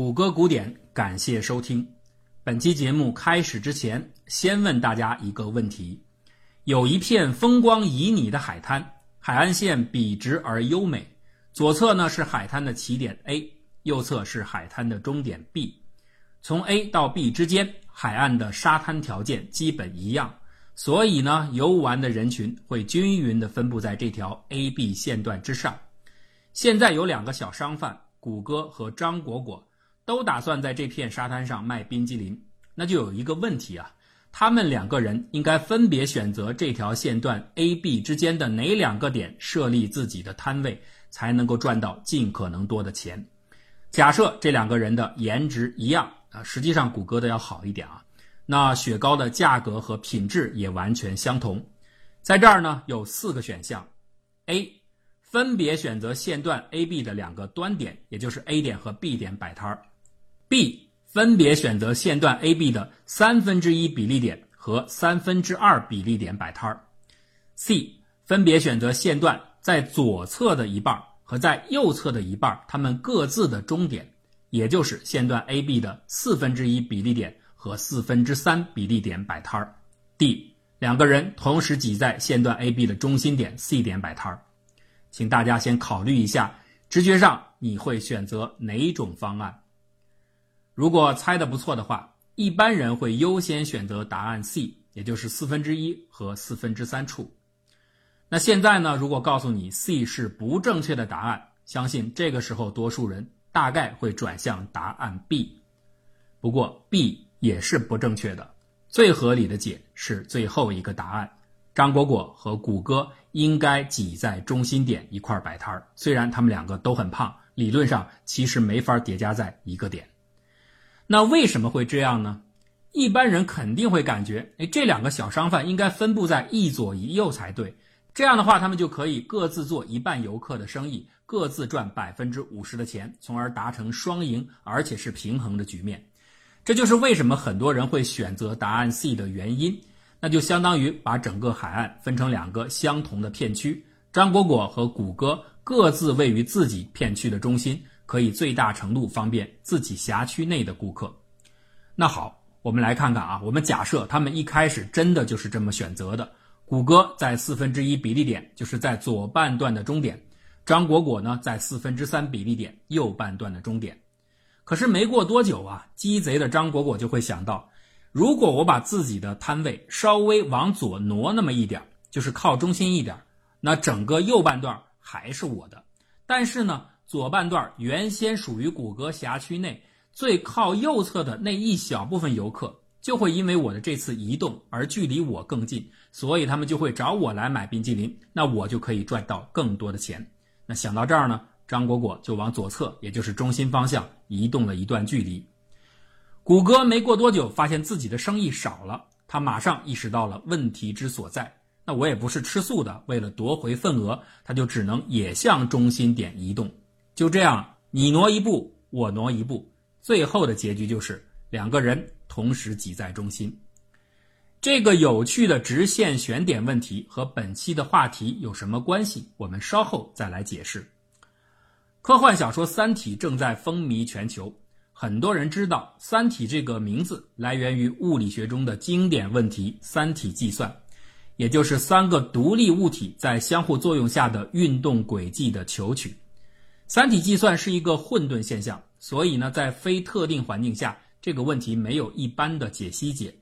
谷歌古典，感谢收听。本期节目开始之前，先问大家一个问题：有一片风光旖旎的海滩，海岸线笔直而优美，左侧呢是海滩的起点 A，右侧是海滩的终点 B。从 A 到 B 之间，海岸的沙滩条件基本一样，所以呢，游玩的人群会均匀地分布在这条 A-B 线段之上。现在有两个小商贩，谷歌和张果果。都打算在这片沙滩上卖冰激凌，那就有一个问题啊，他们两个人应该分别选择这条线段 A、B 之间的哪两个点设立自己的摊位，才能够赚到尽可能多的钱？假设这两个人的颜值一样啊，实际上谷歌的要好一点啊，那雪糕的价格和品质也完全相同。在这儿呢，有四个选项：A，分别选择线段 A、B 的两个端点，也就是 A 点和 B 点摆摊儿。B 分别选择线段 AB 的三分之一比例点和三分之二比例点摆摊儿。C 分别选择线段在左侧的一半和在右侧的一半，它们各自的终点，也就是线段 AB 的四分之一比例点和四分之三比例点摆摊儿。D 两个人同时挤在线段 AB 的中心点 C 点摆摊儿。请大家先考虑一下，直觉上你会选择哪种方案？如果猜的不错的话，一般人会优先选择答案 C，也就是四分之一和四分之三处。那现在呢？如果告诉你 C 是不正确的答案，相信这个时候多数人大概会转向答案 B。不过 B 也是不正确的，最合理的解是最后一个答案：张果果和谷歌应该挤在中心点一块摆摊儿。虽然他们两个都很胖，理论上其实没法叠加在一个点。那为什么会这样呢？一般人肯定会感觉，哎，这两个小商贩应该分布在一左一右才对。这样的话，他们就可以各自做一半游客的生意，各自赚百分之五十的钱，从而达成双赢，而且是平衡的局面。这就是为什么很多人会选择答案 C 的原因。那就相当于把整个海岸分成两个相同的片区，张果果和谷歌各自位于自己片区的中心。可以最大程度方便自己辖区内的顾客。那好，我们来看看啊，我们假设他们一开始真的就是这么选择的。谷歌在四分之一比例点，就是在左半段的终点；张果果呢，在四分之三比例点右半段的终点。可是没过多久啊，鸡贼的张果果就会想到，如果我把自己的摊位稍微往左挪那么一点，就是靠中心一点，那整个右半段还是我的。但是呢？左半段原先属于谷歌辖区内最靠右侧的那一小部分游客，就会因为我的这次移动而距离我更近，所以他们就会找我来买冰激凌，那我就可以赚到更多的钱。那想到这儿呢，张果果就往左侧，也就是中心方向移动了一段距离。谷歌没过多久发现自己的生意少了，他马上意识到了问题之所在。那我也不是吃素的，为了夺回份额，他就只能也向中心点移动。就这样，你挪一步，我挪一步，最后的结局就是两个人同时挤在中心。这个有趣的直线选点问题和本期的话题有什么关系？我们稍后再来解释。科幻小说《三体》正在风靡全球，很多人知道“三体”这个名字来源于物理学中的经典问题——三体计算，也就是三个独立物体在相互作用下的运动轨迹的求取。三体计算是一个混沌现象，所以呢，在非特定环境下，这个问题没有一般的解析解。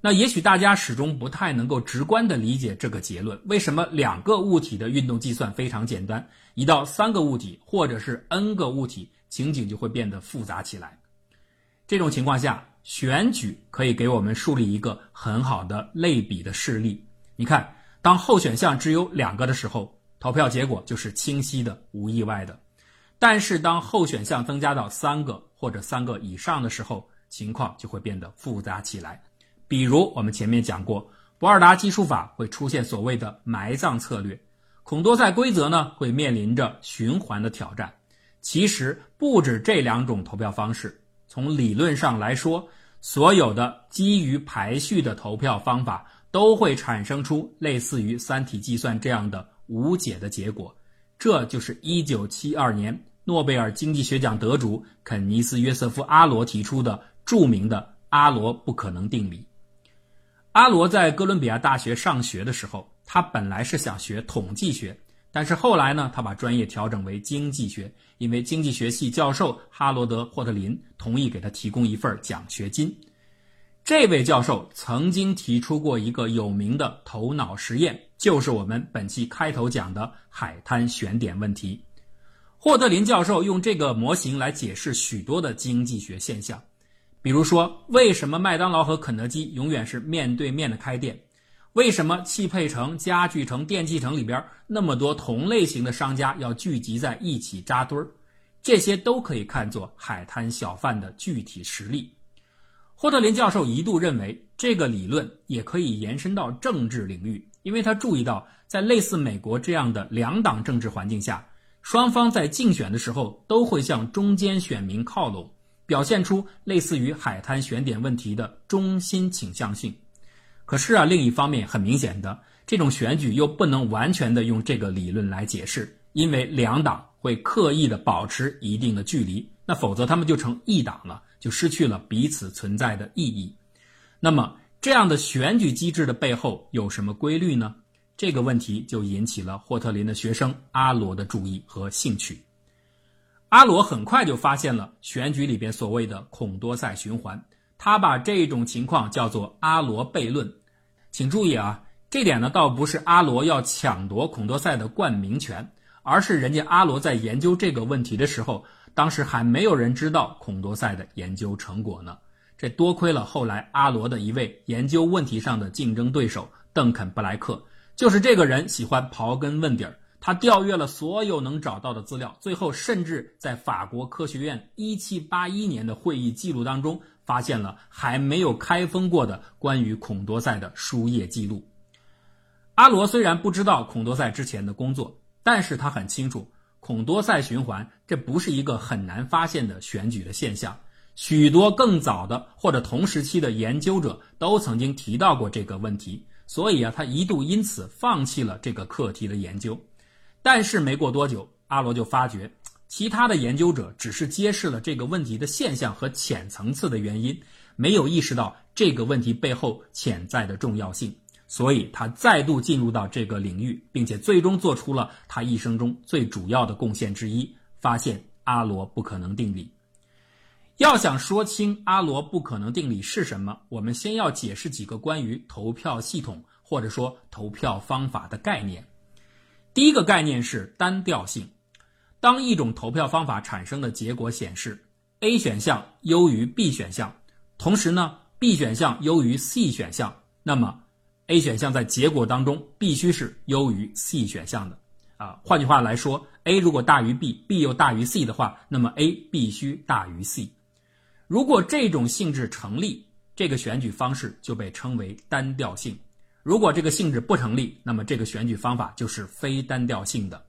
那也许大家始终不太能够直观的理解这个结论：为什么两个物体的运动计算非常简单，一到三个物体或者是 n 个物体，情景就会变得复杂起来？这种情况下，选举可以给我们树立一个很好的类比的事例。你看，当候选项只有两个的时候，投票结果就是清晰的、无意外的。但是，当候选项增加到三个或者三个以上的时候，情况就会变得复杂起来。比如，我们前面讲过，博尔达计数法会出现所谓的埋葬策略，孔多塞规则呢会面临着循环的挑战。其实，不止这两种投票方式。从理论上来说，所有的基于排序的投票方法都会产生出类似于三体计算这样的无解的结果。这就是1972年诺贝尔经济学奖得主肯尼斯·约瑟夫·阿罗提出的著名的阿罗不可能定理。阿罗在哥伦比亚大学上学的时候，他本来是想学统计学，但是后来呢，他把专业调整为经济学，因为经济学系教授哈罗德·霍特林同意给他提供一份奖学金。这位教授曾经提出过一个有名的头脑实验，就是我们本期开头讲的海滩选点问题。霍特林教授用这个模型来解释许多的经济学现象，比如说，为什么麦当劳和肯德基永远是面对面的开店？为什么汽配城、家具城、电器城里边那么多同类型的商家要聚集在一起扎堆儿？这些都可以看作海滩小贩的具体实例。霍特林教授一度认为，这个理论也可以延伸到政治领域，因为他注意到，在类似美国这样的两党政治环境下。双方在竞选的时候都会向中间选民靠拢，表现出类似于海滩选点问题的中心倾向性。可是啊，另一方面很明显的，这种选举又不能完全的用这个理论来解释，因为两党会刻意的保持一定的距离，那否则他们就成一党了，就失去了彼此存在的意义。那么，这样的选举机制的背后有什么规律呢？这个问题就引起了霍特林的学生阿罗的注意和兴趣。阿罗很快就发现了选举里边所谓的孔多塞循环，他把这种情况叫做阿罗悖论。请注意啊，这点呢倒不是阿罗要抢夺孔多塞的冠名权，而是人家阿罗在研究这个问题的时候，当时还没有人知道孔多塞的研究成果呢。这多亏了后来阿罗的一位研究问题上的竞争对手邓肯·布莱克。就是这个人喜欢刨根问底儿，他调阅了所有能找到的资料，最后甚至在法国科学院1781年的会议记录当中发现了还没有开封过的关于孔多塞的书页记录。阿罗虽然不知道孔多塞之前的工作，但是他很清楚孔多塞循环这不是一个很难发现的选举的现象，许多更早的或者同时期的研究者都曾经提到过这个问题。所以啊，他一度因此放弃了这个课题的研究，但是没过多久，阿罗就发觉，其他的研究者只是揭示了这个问题的现象和浅层次的原因，没有意识到这个问题背后潜在的重要性。所以他再度进入到这个领域，并且最终做出了他一生中最主要的贡献之一，发现阿罗不可能定理。要想说清阿罗不可能定理是什么，我们先要解释几个关于投票系统或者说投票方法的概念。第一个概念是单调性。当一种投票方法产生的结果显示 A 选项优于 B 选项，同时呢 B 选项优于 C 选项，那么 A 选项在结果当中必须是优于 C 选项的。啊，换句话来说，A 如果大于 B，B 又大于 C 的话，那么 A 必须大于 C。如果这种性质成立，这个选举方式就被称为单调性；如果这个性质不成立，那么这个选举方法就是非单调性的。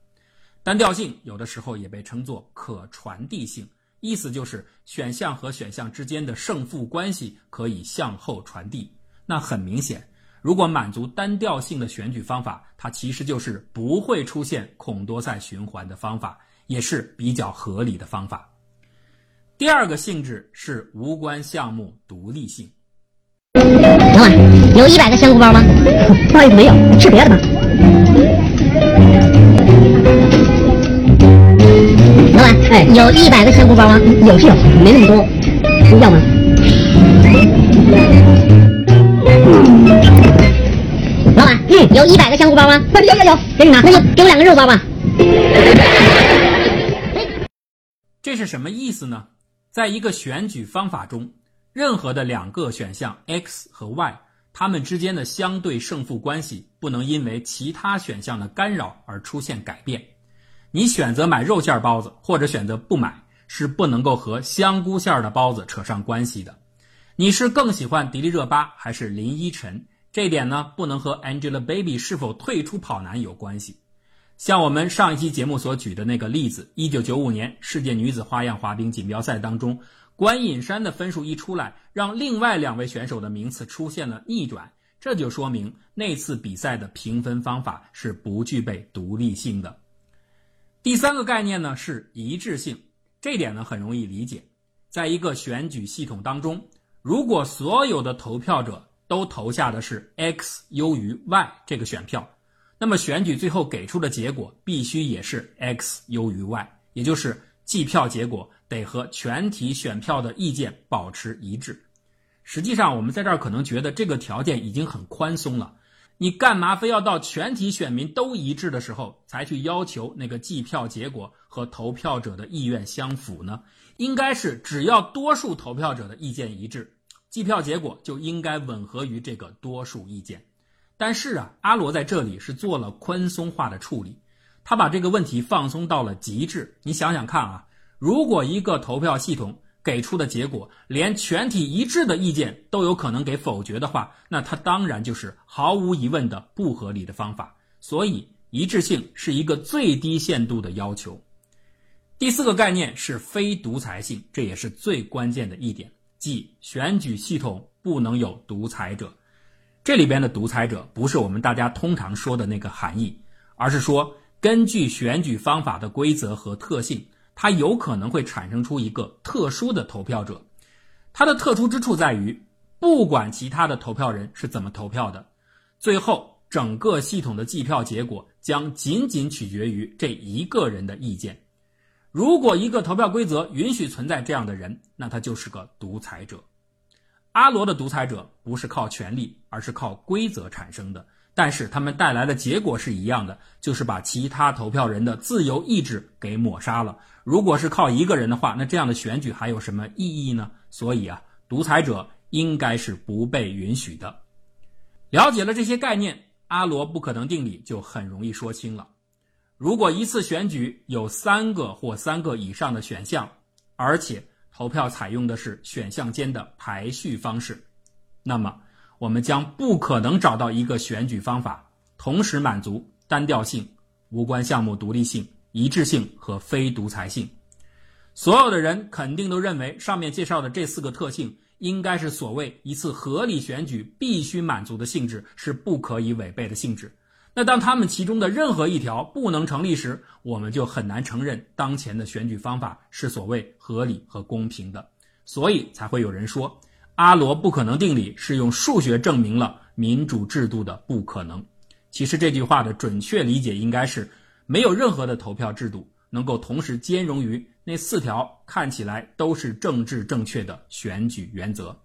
单调性有的时候也被称作可传递性，意思就是选项和选项之间的胜负关系可以向后传递。那很明显，如果满足单调性的选举方法，它其实就是不会出现孔多塞循环的方法，也是比较合理的方法。第二个性质是无关项目独立性。老板，有一百个香菇包吗？不好意思，没有，是别的吧？老板，哎有一百个香菇包吗？有是有，没那么多，要吗？老板，嗯有一百个香菇包吗？有有有，给你拿。那就给我两个肉包吧。这是什么意思呢？在一个选举方法中，任何的两个选项 x 和 y，它们之间的相对胜负关系不能因为其他选项的干扰而出现改变。你选择买肉馅包子或者选择不买，是不能够和香菇馅的包子扯上关系的。你是更喜欢迪丽热巴还是林依晨？这点呢，不能和 Angelababy 是否退出跑男有关系。像我们上一期节目所举的那个例子，一九九五年世界女子花样滑冰锦标赛当中，关颖珊的分数一出来，让另外两位选手的名次出现了逆转，这就说明那次比赛的评分方法是不具备独立性的。第三个概念呢是一致性，这点呢很容易理解。在一个选举系统当中，如果所有的投票者都投下的是 X 优于 Y 这个选票，那么选举最后给出的结果必须也是 X 优于 Y，也就是计票结果得和全体选票的意见保持一致。实际上，我们在这儿可能觉得这个条件已经很宽松了。你干嘛非要到全体选民都一致的时候才去要求那个计票结果和投票者的意愿相符呢？应该是只要多数投票者的意见一致，计票结果就应该吻合于这个多数意见。但是啊，阿罗在这里是做了宽松化的处理，他把这个问题放松到了极致。你想想看啊，如果一个投票系统，给出的结果连全体一致的意见都有可能给否决的话，那它当然就是毫无疑问的不合理的方法。所以一致性是一个最低限度的要求。第四个概念是非独裁性，这也是最关键的一点，即选举系统不能有独裁者。这里边的独裁者不是我们大家通常说的那个含义，而是说根据选举方法的规则和特性。它有可能会产生出一个特殊的投票者，它的特殊之处在于，不管其他的投票人是怎么投票的，最后整个系统的计票结果将仅仅取决于这一个人的意见。如果一个投票规则允许存在这样的人，那他就是个独裁者。阿罗的独裁者不是靠权力，而是靠规则产生的。但是他们带来的结果是一样的，就是把其他投票人的自由意志给抹杀了。如果是靠一个人的话，那这样的选举还有什么意义呢？所以啊，独裁者应该是不被允许的。了解了这些概念，阿罗不可能定理就很容易说清了。如果一次选举有三个或三个以上的选项，而且投票采用的是选项间的排序方式，那么。我们将不可能找到一个选举方法同时满足单调性、无关项目独立性、一致性和非独裁性。所有的人肯定都认为上面介绍的这四个特性应该是所谓一次合理选举必须满足的性质，是不可以违背的性质。那当他们其中的任何一条不能成立时，我们就很难承认当前的选举方法是所谓合理和公平的。所以才会有人说。阿罗不可能定理是用数学证明了民主制度的不可能。其实这句话的准确理解应该是：没有任何的投票制度能够同时兼容于那四条看起来都是政治正确的选举原则。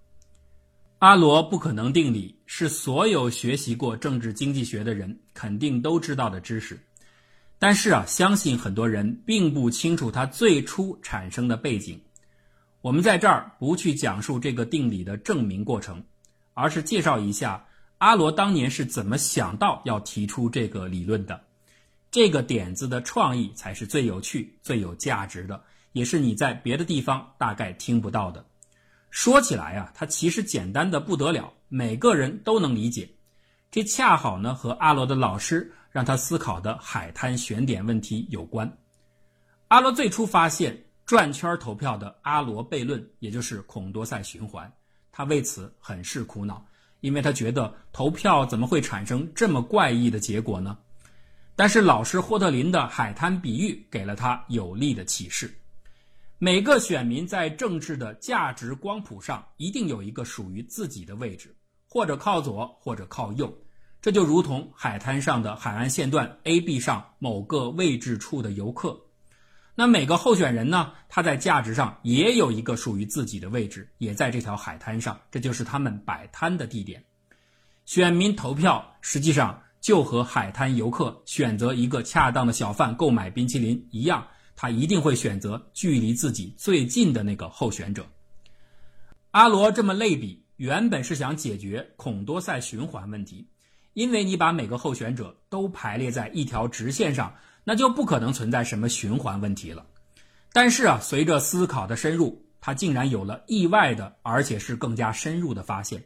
阿罗不可能定理是所有学习过政治经济学的人肯定都知道的知识，但是啊，相信很多人并不清楚它最初产生的背景。我们在这儿不去讲述这个定理的证明过程，而是介绍一下阿罗当年是怎么想到要提出这个理论的。这个点子的创意才是最有趣、最有价值的，也是你在别的地方大概听不到的。说起来啊，它其实简单的不得了，每个人都能理解。这恰好呢和阿罗的老师让他思考的海滩选点问题有关。阿罗最初发现。转圈投票的阿罗悖论，也就是孔多塞循环，他为此很是苦恼，因为他觉得投票怎么会产生这么怪异的结果呢？但是老师霍特林的海滩比喻给了他有力的启示：每个选民在政治的价值光谱上一定有一个属于自己的位置，或者靠左，或者靠右，这就如同海滩上的海岸线段 A、B 上某个位置处的游客。那每个候选人呢？他在价值上也有一个属于自己的位置，也在这条海滩上，这就是他们摆摊的地点。选民投票实际上就和海滩游客选择一个恰当的小贩购买冰淇淋一样，他一定会选择距离自己最近的那个候选者。阿罗这么类比，原本是想解决孔多塞循环问题，因为你把每个候选者都排列在一条直线上。那就不可能存在什么循环问题了。但是啊，随着思考的深入，他竟然有了意外的，而且是更加深入的发现。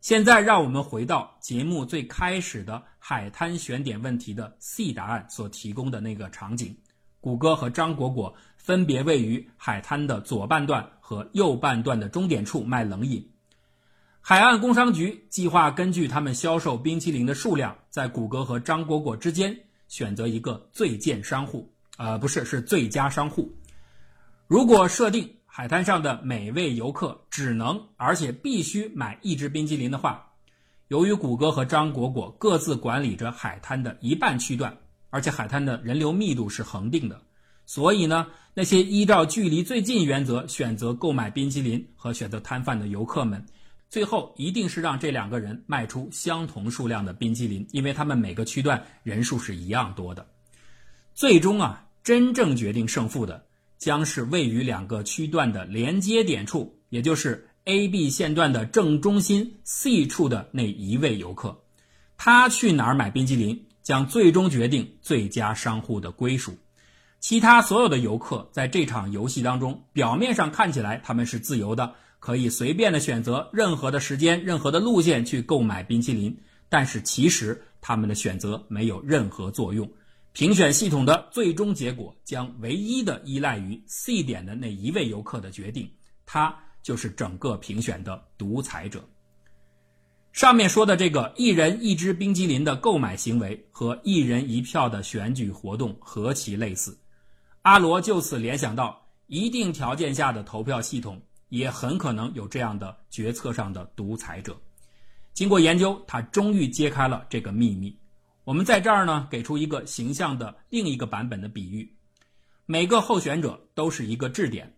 现在，让我们回到节目最开始的海滩选点问题的 C 答案所提供的那个场景：谷歌和张果果分别位于海滩的左半段和右半段的终点处卖冷饮。海岸工商局计划根据他们销售冰淇淋的数量，在谷歌和张果果之间。选择一个最贱商户，呃，不是，是最佳商户。如果设定海滩上的每位游客只能而且必须买一支冰淇淋的话，由于谷歌和张果果各自管理着海滩的一半区段，而且海滩的人流密度是恒定的，所以呢，那些依照距离最近原则选择购买冰激凌和选择摊贩的游客们，最后一定是让这两个人卖出相同数量的冰激凌，因为他们每个区段人数是一样多的。最终啊，真正决定胜负的将是位于两个区段的连接点处，也就是。A、B 线段的正中心 C 处的那一位游客，他去哪儿买冰激凌，将最终决定最佳商户的归属。其他所有的游客在这场游戏当中，表面上看起来他们是自由的，可以随便的选择任何的时间、任何的路线去购买冰淇淋，但是其实他们的选择没有任何作用。评选系统的最终结果将唯一的依赖于 C 点的那一位游客的决定，他。就是整个评选的独裁者。上面说的这个一人一支冰激凌的购买行为和一人一票的选举活动何其类似，阿罗就此联想到一定条件下的投票系统也很可能有这样的决策上的独裁者。经过研究，他终于揭开了这个秘密。我们在这儿呢，给出一个形象的另一个版本的比喻：每个候选者都是一个质点。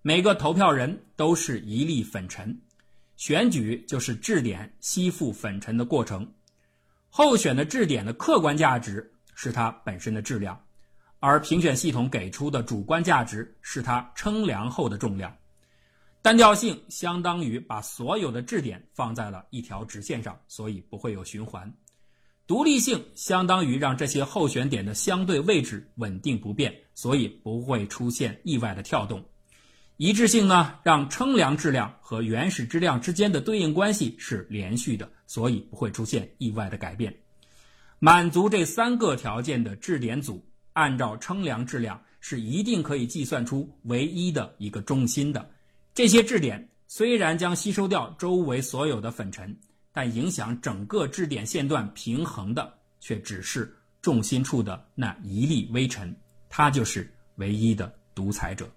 每个投票人都是一粒粉尘，选举就是质点吸附粉尘的过程。候选的质点的客观价值是它本身的质量，而评选系统给出的主观价值是它称量后的重量。单调性相当于把所有的质点放在了一条直线上，所以不会有循环。独立性相当于让这些候选点的相对位置稳定不变，所以不会出现意外的跳动。一致性呢，让称量质量和原始质量之间的对应关系是连续的，所以不会出现意外的改变。满足这三个条件的质点组，按照称量质量是一定可以计算出唯一的一个重心的。这些质点虽然将吸收掉周围所有的粉尘，但影响整个质点线段平衡的却只是重心处的那一粒微尘，它就是唯一的独裁者。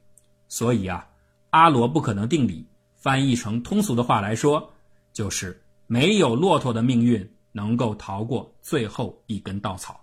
所以啊，阿罗不可能定理翻译成通俗的话来说，就是没有骆驼的命运能够逃过最后一根稻草。